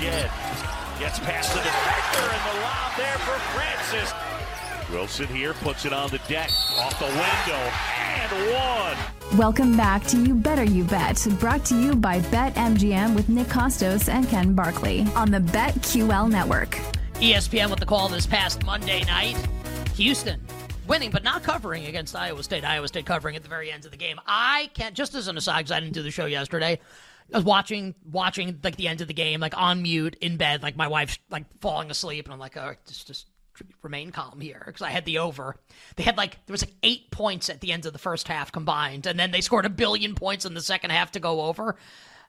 Shead gets past the defender and the lob there for Francis. Wilson here puts it on the deck, off the window, and one. Welcome back to You Better You Bet, brought to you by BetMGM with Nick Kostos and Ken Barkley on the BetQL network. ESPN with the call this past Monday night. Houston winning, but not covering against Iowa State. Iowa State covering at the very end of the game. I can't, just as an aside, because I didn't do the show yesterday, I was watching watching like the end of the game, like on mute in bed, like my wife's like falling asleep, and I'm like, oh, just just remain calm here because I had the over. They had like there was like eight points at the end of the first half combined, and then they scored a billion points in the second half to go over.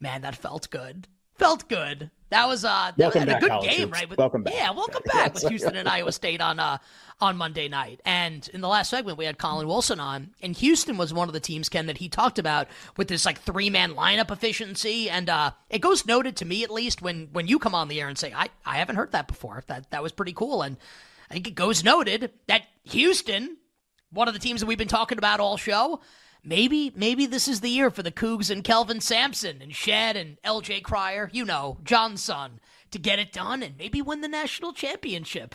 Man, that felt good. Felt good. That was uh that welcome was back, a good game, right? With, welcome back. Yeah, welcome back with Houston and Iowa State on uh on Monday night. And in the last segment we had Colin Wilson on, and Houston was one of the teams, Ken, that he talked about with this like three man lineup efficiency. And uh it goes noted to me at least when when you come on the air and say, I, I haven't heard that before. That that was pretty cool. And I think it goes noted that Houston, one of the teams that we've been talking about all show, maybe maybe this is the year for the Cougs and Kelvin Sampson and Shead and LJ Cryer, you know, John's son, to get it done and maybe win the national championship.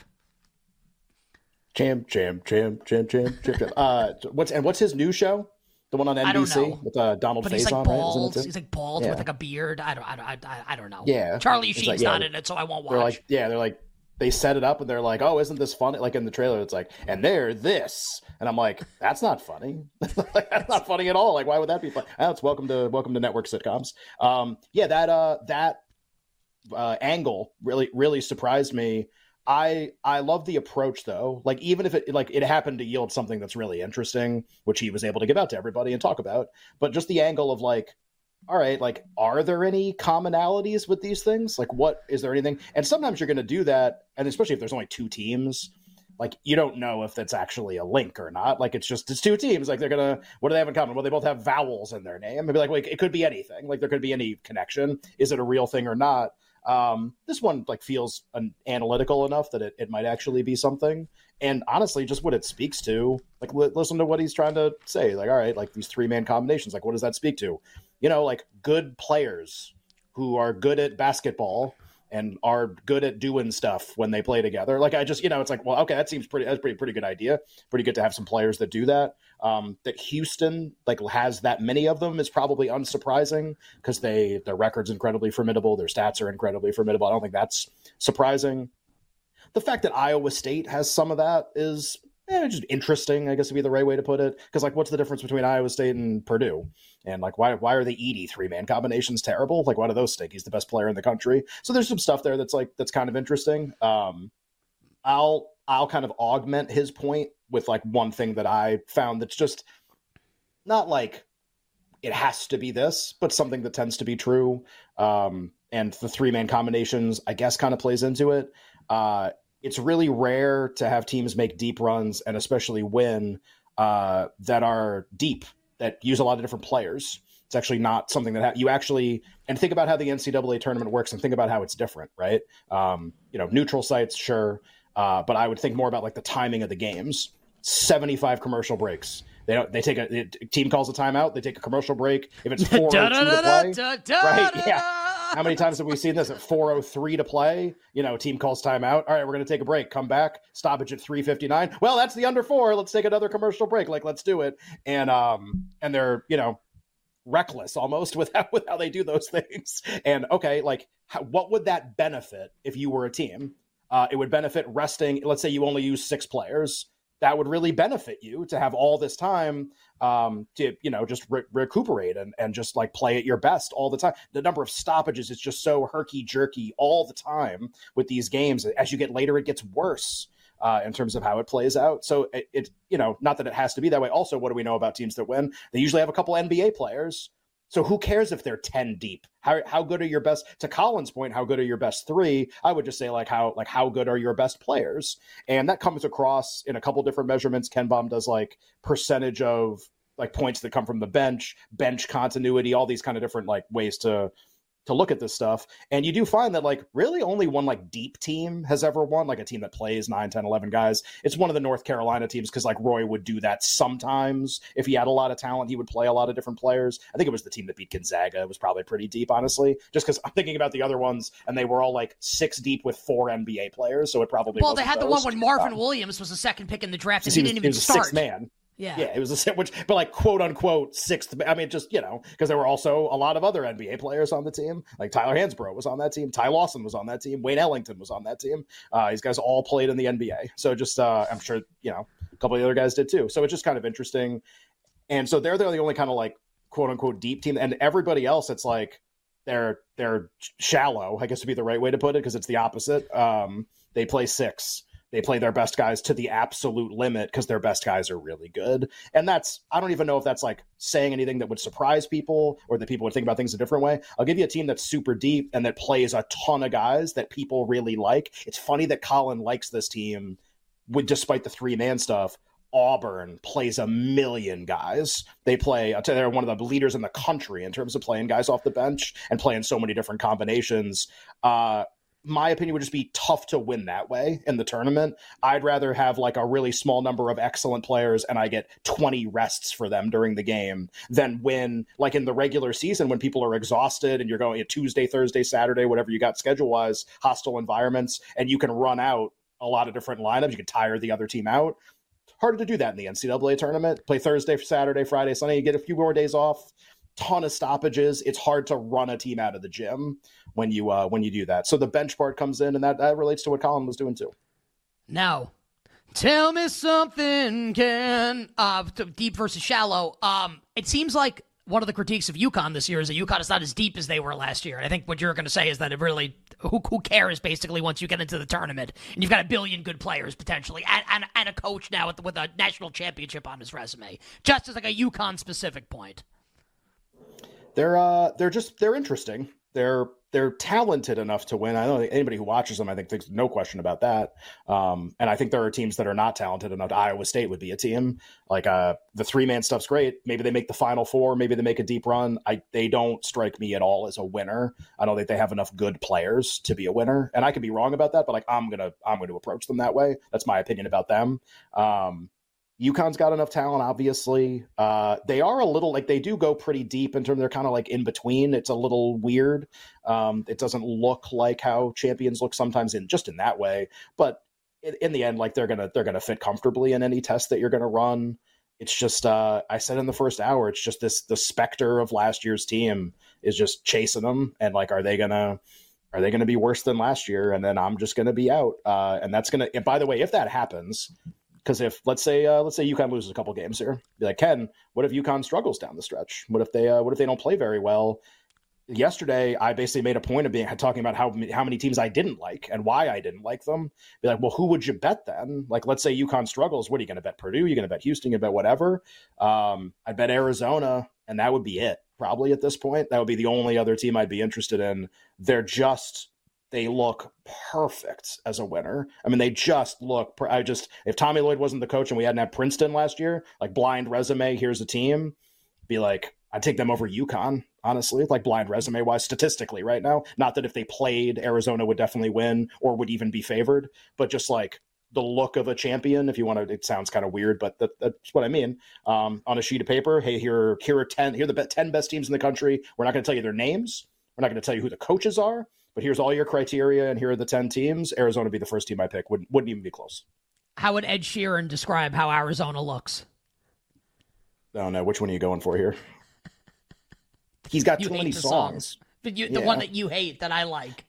Champ, champ, champ, champ, champ, champ, champ. Uh, what's and what's his new show? The one on I don't know. NBC with uh, Donald But he's like Faison, right? bald. He's like bald Yeah. with like a beard. I don't, I don't, I, I- I don't know. Yeah. Charlie Sheen's like, yeah, not in it, so I won't watch. They're like, yeah, they're like, they set it up and they're like, oh, isn't this funny? Like in the trailer, it's like, and they're this, and I'm like, that's not funny. that's not funny at all. Like, why would that be funny? Oh, welcome to welcome to network sitcoms. Um, yeah, that uh, that uh, angle really really surprised me. I I love the approach though. Like even if it like it happened to yield something that's really interesting, which he was able to give out to everybody and talk about, but just the angle of like all right, like, are there any commonalities with these things? Like, what is there anything? And sometimes you're going to do that, and especially if there's only two teams, like, you don't know if that's actually a link or not. Like, it's just it's two teams. Like, they're gonna what do they have in common? Well, they both have vowels in their name. Maybe like, wait, it could be anything. Like, there could be any connection. Is it a real thing or not? Um, this one like feels an, analytical enough that it, it might actually be something. And honestly, just what it speaks to, like, li- listen to what he's trying to say. Like, all right, like these three man combinations, like, what does that speak to? You know, like good players who are good at basketball and are good at doing stuff when they play together. Like I just, you know, it's like, well, okay, that seems pretty. That's pretty pretty good idea. Pretty good to have some players that do that. Um, that Houston like has that many of them is probably unsurprising because they their record's incredibly formidable. Their stats are incredibly formidable. I don't think that's surprising. The fact that Iowa State has some of that is eh, just interesting, I guess would be the right way to put it. Because like, what's the difference between Iowa State and Purdue? And like, why why are the Edey three man combinations terrible? Like, why do those stink? He's the best player in the country. So there's some stuff there that's like that's kind of interesting. Um, I'll I'll kind of augment his point with like one thing that I found that's just not like it has to be this, but something that tends to be true. Um, and the three man combinations, I guess, kind of plays into it. Uh, it's really rare to have teams make deep runs and especially win uh, that are deep that use a lot of different players. It's actually not something that ha- you actually and think about how the NCAA tournament works and think about how it's different, right? Um, you know, neutral sites, sure, uh, but I would think more about like the timing of the games. Seventy-five commercial breaks. They don't. They take a the team calls a timeout. They take a commercial break. If it's four oh two to play, right? Yeah. How many times have we seen this at 403 to play? You know, team calls timeout. All right, we're going to take a break. Come back. Stoppage at 359. Well, that's the under 4. Let's take another commercial break. Like let's do it. And um and they're, you know, reckless almost with how, with how they do those things. And okay, like how, what would that benefit if you were a team? Uh, it would benefit resting. Let's say you only use six players. That would really benefit you to have all this time um, to you know just re- recuperate and, and just like play at your best all the time. The number of stoppages is just so herky jerky all the time with these games. As you get later, it gets worse uh, in terms of how it plays out. So it, it you know not that it has to be that way. Also, what do we know about teams that win? They usually have a couple NBA players. So who cares if they're 10 deep? How how good are your best to Colin's point, how good are your best 3? I would just say like how like how good are your best players? And that comes across in a couple different measurements. KenPom does like percentage of like points that come from the bench, bench continuity, all these kind of different like ways to to look at this stuff and you do find that like really only one like deep team has ever won like a team that plays 9 10 11 guys. It's one of the north carolina teams because like roy would do that sometimes. If he had a lot of talent he would play a lot of different players. I think it was the team that beat gonzaga. It was probably pretty deep honestly just because i'm thinking about the other ones and they were all like six deep with four nba players so it probably well they had those. the one when marvin um, williams was the second pick in the draft and he, he was, didn't even start. man yeah. Yeah, it was a which, but like quote unquote sixth. I mean, just you know, because there were also a lot of other NBA players on the team. Like Tyler Hansbrough was on that team. Ty Lawson was on that team. Wayne Ellington was on that team. Uh, these guys all played in the NBA. So just, uh, I'm sure you know, a couple of the other guys did too. So it's just kind of interesting. And so they're they're the only kind of like quote unquote deep team, and everybody else, it's like they're they're shallow. I guess would be the right way to put it because it's the opposite. Um, they play six they play their best guys to the absolute limit because their best guys are really good. And that's, I don't even know if that's like saying anything that would surprise people or that people would think about things a different way. I'll give you a team that's super deep and that plays a ton of guys that people really like. It's funny that Colin likes this team with, despite the three man stuff. Auburn plays a million guys. They play, they're one of the leaders in the country in terms of playing guys off the bench and playing so many different combinations. Uh, my opinion would just be tough to win that way in the tournament. I'd rather have like a really small number of excellent players and I get 20 rests for them during the game than win like in the regular season when people are exhausted and you're going Tuesday, Thursday, Saturday, whatever you got schedule wise, hostile environments, and you can run out a lot of different lineups. You can tire the other team out. Harder to do that in the NCAA tournament. Play Thursday, Saturday, Friday, Sunday. You get a few more days off ton of stoppages. It's hard to run a team out of the gym when you uh, when you do that. So the bench part comes in, and that, that relates to what Colin was doing too. Now, tell me something, Ken. Uh, deep versus shallow. Um, it seems like one of the critiques of UConn this year is that UConn is not as deep as they were last year. And I think what you're going to say is that it really who, who cares basically once you get into the tournament and you've got a billion good players potentially and, and, and a coach now with, with a national championship on his resume, just as like a UConn specific point they're uh they're just they're interesting. They're they're talented enough to win. I don't think anybody who watches them, I think there's no question about that. Um, and I think there are teams that are not talented enough. Iowa State would be a team like uh, the three man stuff's great. Maybe they make the final four. Maybe they make a deep run. I they don't strike me at all as a winner. I don't think they have enough good players to be a winner. And I could be wrong about that, but like I'm gonna I'm to approach them that way. That's my opinion about them. Um, UConn's got enough talent, obviously. Uh, they are a little like they do go pretty deep in terms. Of they're kind of like in between. It's a little weird. Um, it doesn't look like how champions look sometimes in just in that way. But in, in, the end, like they're gonna they're gonna fit comfortably in any test that you're gonna run. It's just uh, I said in the first hour, it's just this the specter of last year's team is just chasing them, and like, are they gonna are they going to be worse than last year? And then I'm just going to be out. Uh, and that's going to, and by the way, if that happens, because if let's say uh, let's say UConn loses a couple games here, be like Ken, what if UConn struggles down the stretch? What if they uh, what if they don't play very well? Yesterday, I basically made a point of being talking about how how many teams I didn't like and why I didn't like them. Be like, well, who would you bet then? Like, let's say UConn struggles. What are you going to bet? Purdue? You're going to bet Houston? You bet whatever? Um, I bet Arizona, and that would be it. Probably at this point, that would be the only other team I'd be interested in. They're just they look perfect as a winner. I mean, they just look. I just if Tommy Lloyd wasn't the coach and we hadn't had Princeton last year, like blind resume, here's a team, be like I'd take them over UConn, honestly, like blind resume wise, statistically right now. Not that if they played, Arizona would definitely win or would even be favored, but just like the look of a champion, if you want to, it sounds kind of weird, but that, that's what I mean. Um, on a sheet of paper, hey, here, here are 10, here are the 10 best teams in the country. We're not going to tell you their names. We're not going to tell you who the coaches are but here's all your criteria, and here are the 10 teams. Arizona would be the first team I pick. Wouldn't, wouldn't even be close. How would Ed Sheeran describe how Arizona looks? I don't know. Which one are you going for here? He's got you too many songs. songs. But you, the yeah. one that you hate that I like.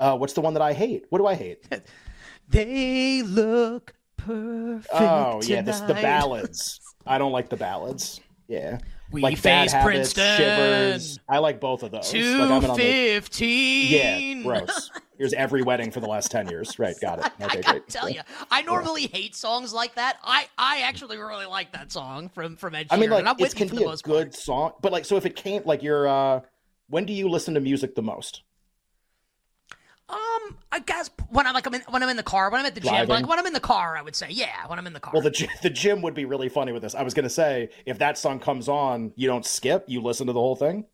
Uh, what's the one that I hate? What do I hate? they look perfect. Oh, yeah, this, the ballads. I don't like the ballads. Yeah. We like face Bad Habits, Princeton. Shivers. I like both of those. Two like fifteen. Yeah, gross. Here's every wedding for the last ten years. Right, got it. Okay, I gotta great. tell you, I normally yeah. hate songs like that. I, I actually really like that song from from Ed Sheeran. I mean, like it can be a good part. song, but like, so if it came, like, you're, uh, when do you listen to music the most? Um, I guess when I'm like I'm in, when I'm in the car, when I'm at the gym, like when I'm in the car, I would say, yeah, when I'm in the car. Well, the the gym would be really funny with this. I was gonna say if that song comes on, you don't skip, you listen to the whole thing.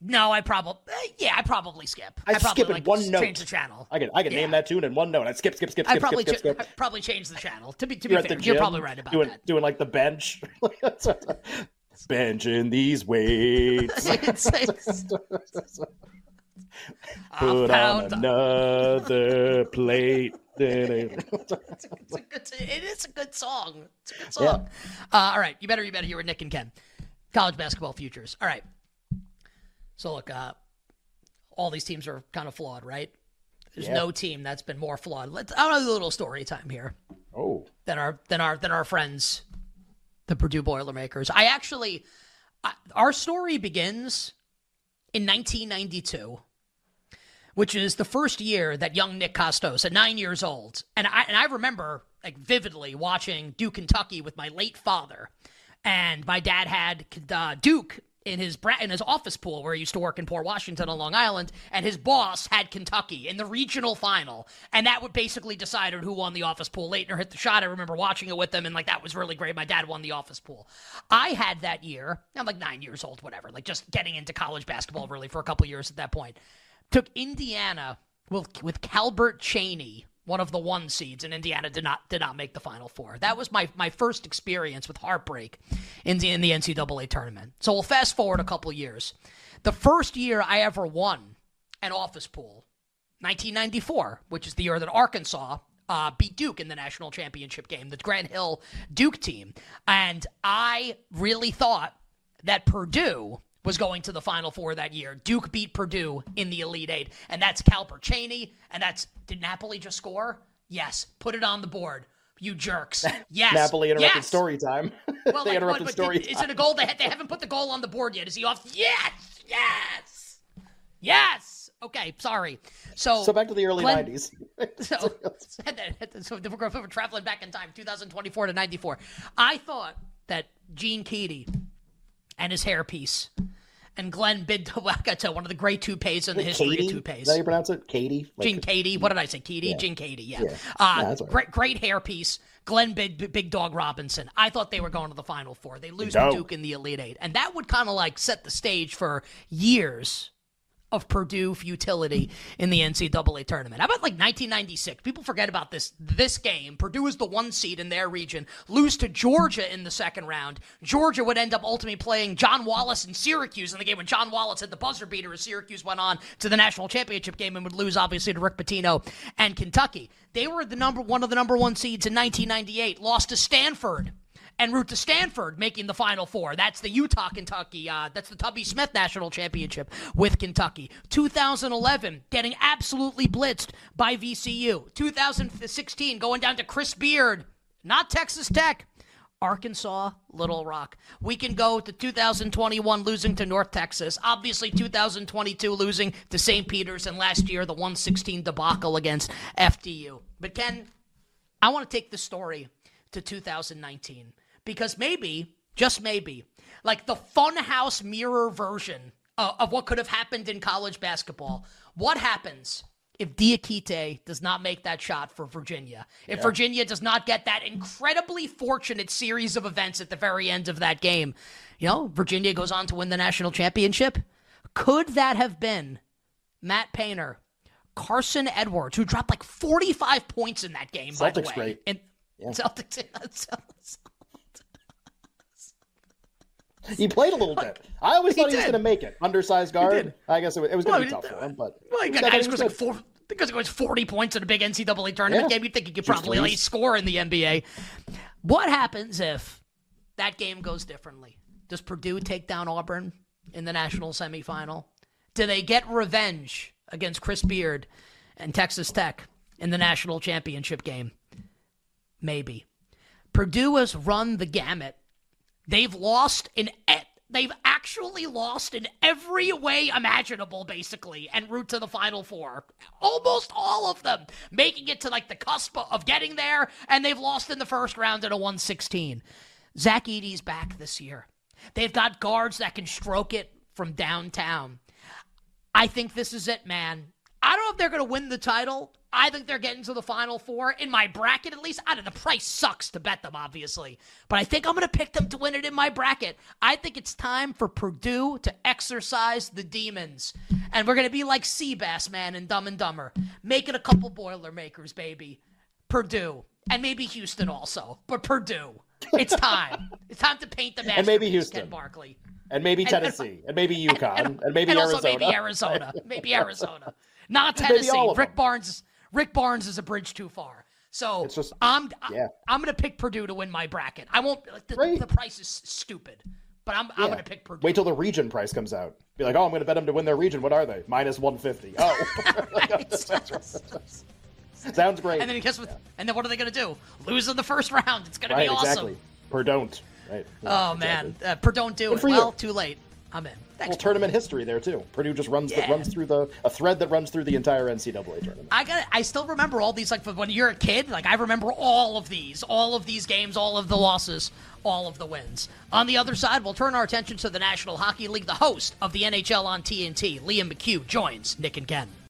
No, I probably yeah, I probably skip. I, I probably skip in like, one note. Change the channel. I can I can Yeah. name that tune in one note. I skip skip skip I skip probably skip skip ch- skip. I probably change the channel. To be to be You're fair, you're probably right about doing that. doing like the bench. Benching these weights. It's- it's- Put found- on another plate. it's a good, it is a good song. It's a good song. Uh, all right, you better you better hear what Nick and Ken. College basketball futures. All right. So look, uh, all these teams are kind of flawed, right? There's Yeah. no team that's been more flawed. Let's. I'll do a little story time here. Oh, than our than our than our friends, the Purdue Boilermakers. I actually, I, our story begins in 1992, which is the first year that young Nick Kostos, at nine years old, and I and I remember like vividly watching Duke Kentucky with my late father, and my dad had uh, Duke. In his bra- in his office pool where he used to work in Port Washington on Long Island, and his boss had Kentucky in the regional final, and that would basically decided who won the office pool. Laettner hit the shot. I remember watching it with them, and like that was really great. My dad won the office pool. I had that year. I'm like nine years old, whatever. Like just getting into college basketball really for a couple years at that point. Took Indiana with with Calbert Cheney, one of the one seeds, and Indiana did not did not make the Final Four. That was my my first experience with heartbreak in the in the NCAA tournament. So we'll fast forward a couple years. The first year I ever won an office pool 1994, which is the year that Arkansas uh, beat Duke in the national championship game, the Grant Hill Duke team. And I really thought that Purdue was going to the Final Four that year. Duke beat Purdue in the Elite Eight, and that's Calbert Cheney, and that's did Napoli just score? Yes, put it on the board. You jerks. Yes. Napoli interrupted yes. story time. Well, they like, interrupted what, story did- time. Is it a goal? They, they haven't put the goal on the board yet. Is he off? Yes. Yes. Yes. Okay. Sorry. So. So back to the early Glenn- 90s. So, so we're, we're traveling back in time, 2024 to 94. I thought that Gene Keady and his hairpiece and Glenn Bidwakato, one of the great toupees in the history Katie? of Is toupees. that how you pronounce it? Katie? Like, Gene Katie, what did I say? Keedy, Jean Katie, yeah. Yeah. Uh, Yeah, all right. great, great hairpiece. Glenn Big, Big Dog Robinson. I thought they were going to the Final Four. They lose to Duke in the Elite Eight, and that would kind of like set the stage for years of Purdue futility in the NCAA tournament. How about like 1996? People forget about this this game. Purdue is the one seed in their region, lose to Georgia in the second round. Georgia would end up ultimately playing John Wallace in Syracuse in the game when John Wallace had the buzzer beater as Syracuse went on to the national championship game and would lose obviously to Rick Pitino and Kentucky. They were the number one of the number one seeds in 1998, lost to Stanford en route to Stanford, making the Final Four. That's the Utah Kentucky. Uh, that's the Tubby Smith National Championship with Kentucky. 2011, getting absolutely blitzed by VCU. 2016, going down to Chris Beard, not Texas Tech. Arkansas, Little Rock. We can go to 2021 losing to North Texas. Obviously, 2022 losing to St. Peter's, and last year the 116 debacle against FDU. But Ken, I want to take the story to 2019 because maybe, just maybe, like the funhouse mirror version of, of what could have happened in college basketball. What happens if Diakite does not make that shot for Virginia? If Virginia does not get that incredibly fortunate series of events at the very end of that game, you know, Virginia goes on to win the national championship. Could that have been Matt Painter, Carson Edwards, who dropped like 45 points in that game, by the way. great. And Celtics, Celtics. He played a little bit. I always thought he, was going to make it. Undersized guard. I guess it was, it was going Well, to be tough for him, but Well, he he got guys like four because it was 40 points in a big NCAA tournament Yeah. game. You'd think he could Just probably at least score in the NBA. What happens if that game goes differently? Does Purdue take down Auburn in the national semifinal? Do they get revenge against Chris Beard and Texas Tech in the national championship game? Maybe. Purdue has run the gamut. They've lost in they've actually lost in every way imaginable basically en route to the final four. Almost all of them making it to like the cusp of getting there and they've lost in the first round at a 116. Zach Edey's back this year. They've got guards that can stroke it from downtown. I think this is it, man. I don't know if they're going to win the title, I think they're getting to the Final Four in my bracket, at least. I don't know. The price sucks to bet them, obviously, but I think I'm going to pick them to win it in my bracket. I think it's time for Purdue to exercise the demons, and we're going to be like Seabass Man and Dumb and Dumber, making a couple Boilermakers, baby. Purdue and maybe Houston also, but Purdue. It's time. it's time to paint the masterpiece. And maybe Houston. Ken Barkley. And maybe Tennessee. And, and maybe UConn. And, and, maybe and Arizona. also maybe Arizona. maybe Arizona. Not Tennessee. Rick. Barnes. Rick Barnes is a bridge too far. So It's just- I'm yeah. I'm gonna pick Purdue to win my bracket. I won't. Like, the, Great. the price is stupid, but I'm I'm gonna pick Purdue. Wait till the region price comes out. Be like, oh, I'm going to bet them to win their region. What are they? Minus 150. Oh. Sounds great. and then guess what? And then what are they gonna do? Lose in the first round. It's gonna right, be awesome. exactly. Per don't. Right. Oh Exactly. man, uh, Purdue don't do Good it. for you. Well, too late. I'm in. Well, tournament history there too. Purdue just runs Yeah. the, runs through the a thread that runs through the entire NCAA tournament. I got. I still remember all these. Like when you're a kid, like I remember all of these, all of these games, all of the losses, all of the wins. On the other side, we'll turn our attention to the National Hockey League. The host of the NHL on TNT, Liam McHugh, joins Nick and Ken.